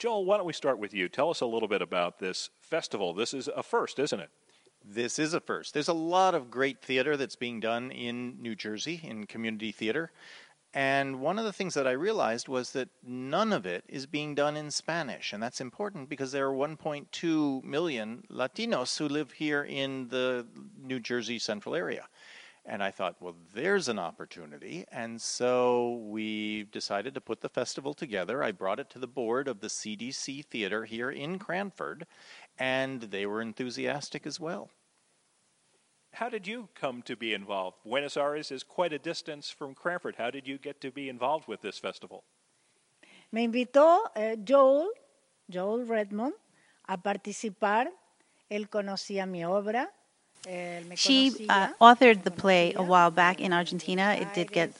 Joel, why don't we start with you? Tell us a little bit about this festival. This is a first, isn't it? This is a first. There's a lot of great theater that's being done in New Jersey in community theater. And one of the things that I realized was that none of it is being done in Spanish. And that's important because there are 1.2 million Latinos who live here in the New Jersey central area. And I thought, well, there's an opportunity. And so we decided to put the festival together. I brought it to the board of the CDC Theater here in Cranford, and they were enthusiastic as well. How did you come to be involved? Buenos Aires is quite a distance from Cranford. How did you get to be involved with this festival? Me invitó eh, Joel, Joel Redmond, a participar. Él conocía mi obra. Me She uh, authored the play a while back in Argentina. It did get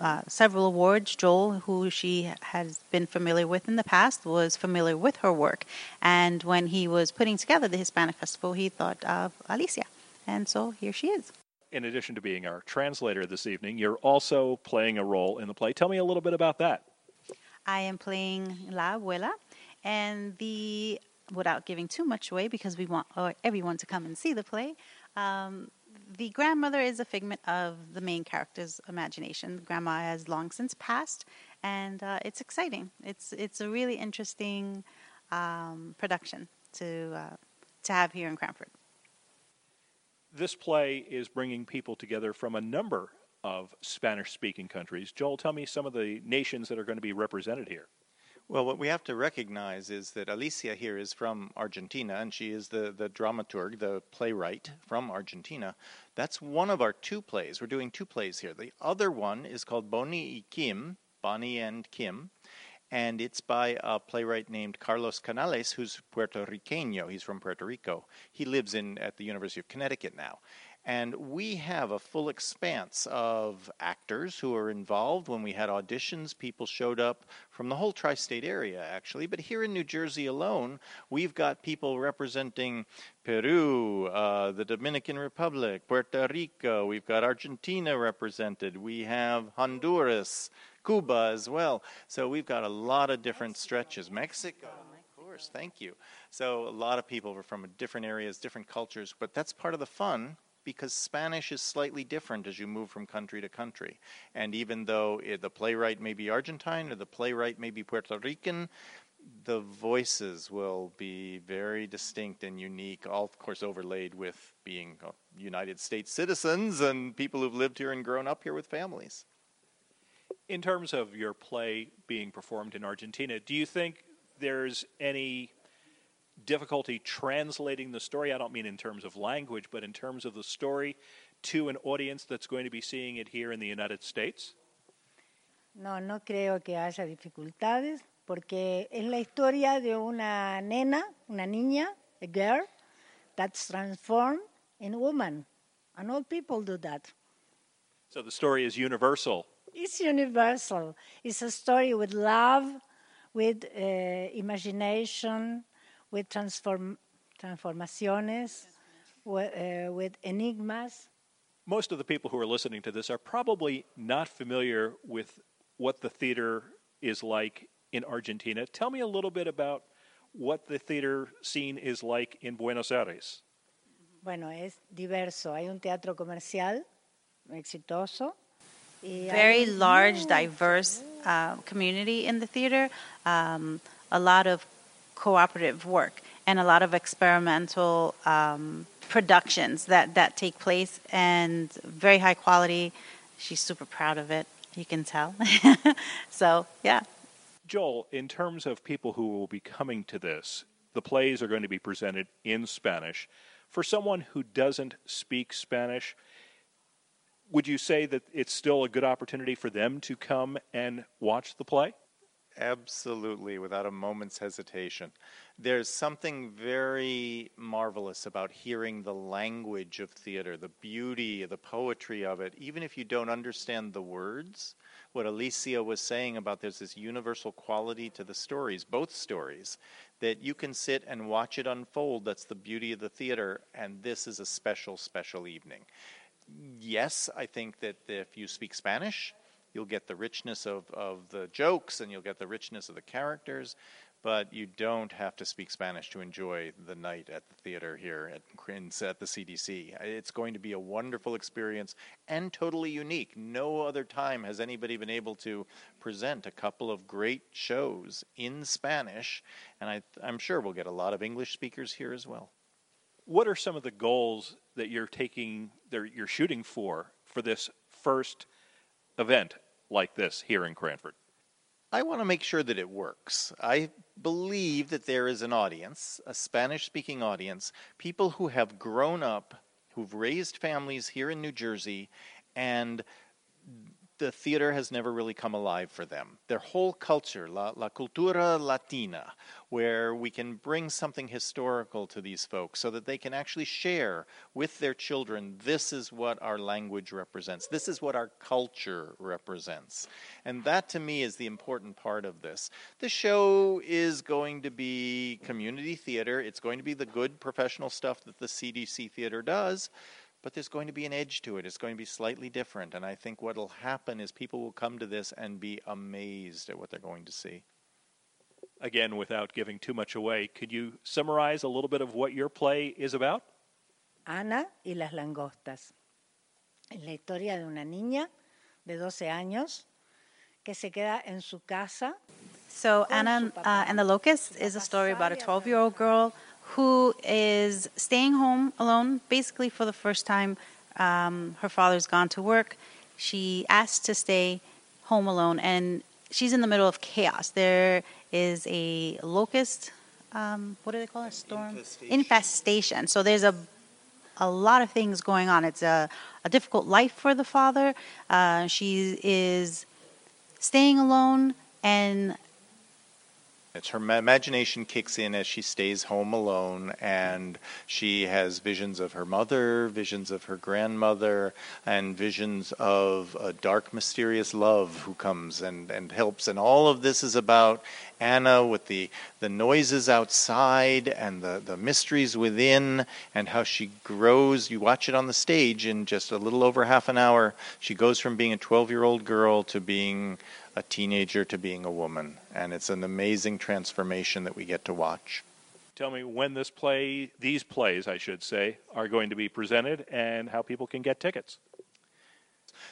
uh, several awards. Joel, who she has been familiar with in the past, was familiar with her work. And when he was putting together the Hispanic Festival, he thought of Alicia. And so here she is. In addition to being our translator this evening, you're also playing a role in the play. Tell me a little bit about that. I am playing La Abuela, and the without giving too much away because we want uh, everyone to come and see the play. Um, the grandmother is a figment of the main character's imagination. Grandma has long since passed, and uh, it's exciting. It's it's a really interesting um, production to uh, to have here in Cranford. This play is bringing people together from a number of Spanish speaking countries. Joel, tell me some of the nations that are going to be represented here. Well, what we have to recognize is that Alicia here is from Argentina, and she is the, the dramaturg, the playwright mm-hmm. from Argentina. That's one of our two plays. We're doing two plays here. The other one is called Bonnie y Kim, Bonnie and Kim, and it's by a playwright named Carlos Canales, who's Puerto Riqueño. He's from Puerto Rico. He lives in at the University of Connecticut now. And we have a full expanse of actors who are involved. When we had auditions, people showed up from the whole tri state area, actually. But here in New Jersey alone, we've got people representing Peru, uh, the Dominican Republic, Puerto Rico, we've got Argentina represented, we have Honduras, Cuba as well. So we've got a lot of different stretches. Mexico. Of course, thank you. So a lot of people are from different areas, different cultures, but that's part of the fun because Spanish is slightly different as you move from country to country. And even though it, the playwright may be Argentine or the playwright may be Puerto Rican, the voices will be very distinct and unique, all of course overlaid with being uh, United States citizens and people who've lived here and grown up here with families. In terms of your play being performed in Argentina, do you think there's any difficulty translating the story? I don't mean in terms of language, but in terms of the story to an audience that's going to be seeing it here in the United States? No, no creo que haya dificultades porque es la historia de una nena, una niña, a girl, that's transformed in a woman. And all people do that. So the story is universal. It's universal. It's a story with love, with uh, imagination, with transform, transformaciones, with, uh, with enigmas. Most of the people who are listening to this are probably not familiar with what the theater is like in Argentina. Tell me a little bit about what the theater scene is like in Buenos Aires. Bueno, es diverso. Hay un teatro comercial exitoso. Very large, diverse uh, community in the theater. Um, a lot of cooperative work and a lot of experimental um, productions that, that take place and very high quality. She's super proud of it. You can tell. so, yeah. Joel, in terms of people who will be coming to this, the plays are going to be presented in Spanish. For someone who doesn't speak Spanish, would you say that it's still a good opportunity for them to come and watch the play? Absolutely, without a moment's hesitation. There's something very marvelous about hearing the language of theater, the beauty, the poetry of it, even if you don't understand the words. What Alicia was saying about there's this universal quality to the stories, both stories, that you can sit and watch it unfold. That's the beauty of the theater, and this is a special, special evening. Yes, I think that if you speak Spanish, you'll get the richness of, of the jokes and you'll get the richness of the characters. but you don't have to speak Spanish to enjoy the night at the theater here at, at the CDC. It's going to be a wonderful experience and totally unique. No other time has anybody been able to present a couple of great shows in Spanish, and I, I'm sure we'll get a lot of English speakers here as well. What are some of the goals that you're taking, that you're shooting for, for this first event like this here in Cranford? I want to make sure that it works. I believe that there is an audience, a Spanish speaking audience, people who have grown up, who've raised families here in New Jersey, and the theater has never really come alive for them. Their whole culture, la, la cultura latina, where we can bring something historical to these folks so that they can actually share with their children this is what our language represents, this is what our culture represents. And that to me is the important part of this. The show is going to be community theater, it's going to be the good professional stuff that the CDC theater does but there's going to be an edge to it. It's going to be slightly different. And I think what will happen is people will come to this and be amazed at what they're going to see. Again, without giving too much away, could you summarize a little bit of what your play is about? Ana y las langostas. Es la historia de una niña de 12 años que se queda en su casa. So, Anna uh, and the Locust is a story about a 12 year old girl who is staying home alone, basically for the first time. Um, her father's gone to work. She asked to stay home alone, and she's in the middle of chaos. There is a locust. Um, what do they call it? Storm infestation. infestation. So there's a a lot of things going on. It's a, a difficult life for the father. Uh, she is staying alone, and it's her imagination kicks in as she stays home alone, and she has visions of her mother, visions of her grandmother, and visions of a dark, mysterious love who comes and, and helps. And all of this is about Anna with the, the noises outside and the, the mysteries within, and how she grows. You watch it on the stage in just a little over half an hour. She goes from being a 12 year old girl to being a teenager to being a woman. And it's an amazing transformation that we get to watch. Tell me when this play, these plays, I should say, are going to be presented and how people can get tickets.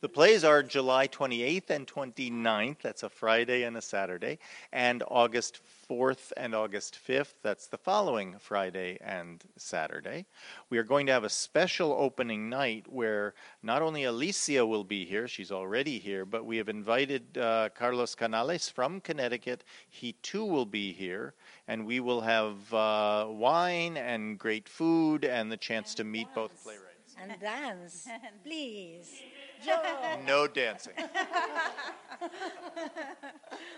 The plays are July 28th and 29th, that's a Friday and a Saturday, and August 4th and August 5th, that's the following Friday and Saturday. We are going to have a special opening night where not only Alicia will be here, she's already here, but we have invited uh, Carlos Canales from Connecticut. He too will be here, and we will have uh, wine and great food and the chance to meet both playwrights. And dance, please. No dancing.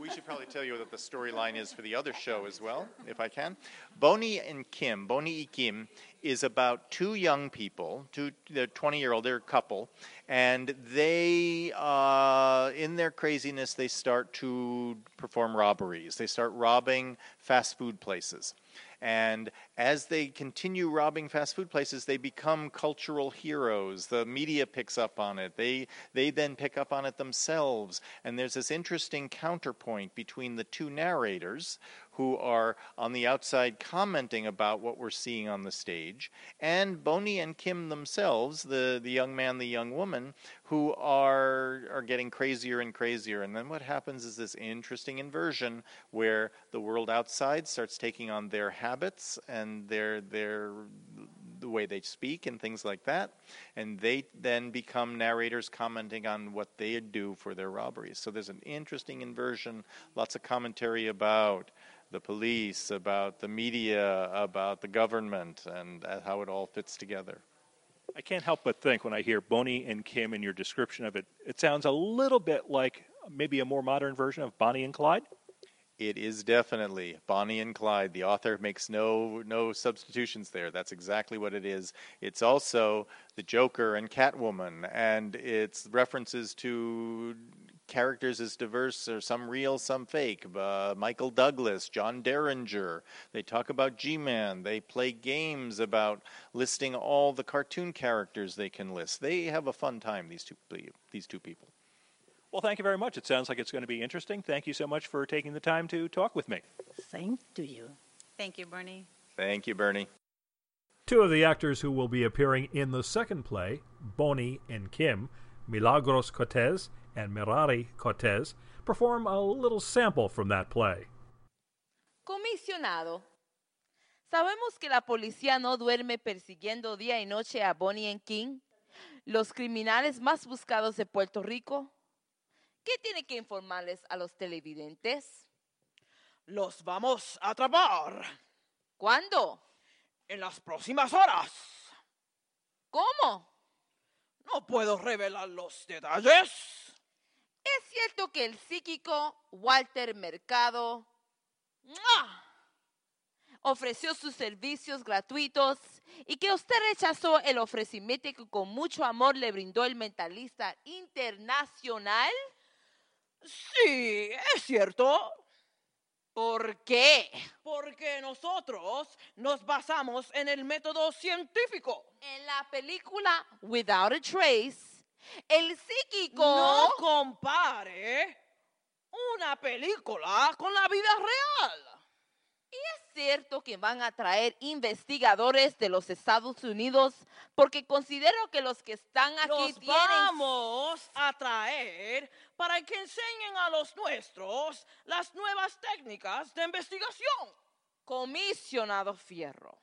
we should probably tell you what the storyline is for the other show as well, if I can. Bonnie and Kim, Bonnie and Kim, is about two young people, two they're 20 year old, they're a couple, and they, uh, in their craziness, they start to perform robberies. They start robbing fast food places. And as they continue robbing fast food places, they become cultural heroes. The media picks up on it. They, they then pick up on it themselves. And there's this interesting counterpoint between the two narrators who are on the outside commenting about what we're seeing on the stage, and Bonnie and Kim themselves, the, the young man, the young woman, who are are getting crazier and crazier. And then what happens is this interesting inversion where the world outside starts taking on their habits and their their the way they speak and things like that. And they then become narrators commenting on what they do for their robberies. So there's an interesting inversion, lots of commentary about the police, about the media, about the government, and uh, how it all fits together. I can't help but think when I hear Bonnie and Kim in your description of it, it sounds a little bit like maybe a more modern version of Bonnie and Clyde. It is definitely Bonnie and Clyde. The author makes no no substitutions there. That's exactly what it is. It's also the Joker and Catwoman, and it's references to characters as diverse, or some real, some fake. Uh, Michael Douglas, John Dillinger. They talk about G-Man. They play games about listing all the cartoon characters they can list. They have a fun time. These two these two people. Well, thank you very much. It sounds like it's going to be interesting. Thank you so much for taking the time to talk with me. Same to you. Thank you, Bernie. Thank you, Bernie. Two of the actors who will be appearing in the second play, Bonnie and Kim, Milagros Cortez and Mirari Cortez, perform a little sample from that play. Comisionado, sabemos que la policía no duerme persiguiendo día y noche a Bonnie and Kim, los criminales más buscados de Puerto Rico. ¿Qué tiene que informarles a los televidentes? Los vamos a atrapar ¿Cuándo? en las próximas horas. ¿Cómo? No puedo revelar los detalles. ¿Es cierto que el psíquico Walter Mercado ¡mua! ofreció sus servicios gratuitos y que usted rechazó el ofrecimiento que con mucho amor le brindó el mentalista internacional? Sí, es cierto. ¿Por qué? Porque nosotros nos basamos en el método científico. En la película Without a Trace, el psíquico... No compare una película con la vida real. ¿Y es cierto que van a traer investigadores de los Estados Unidos? Porque considero que los que están aquí Los tienen... vamos a traer para que enseñen a los nuestros las nuevas técnicas de investigación. Comisionado Fierro,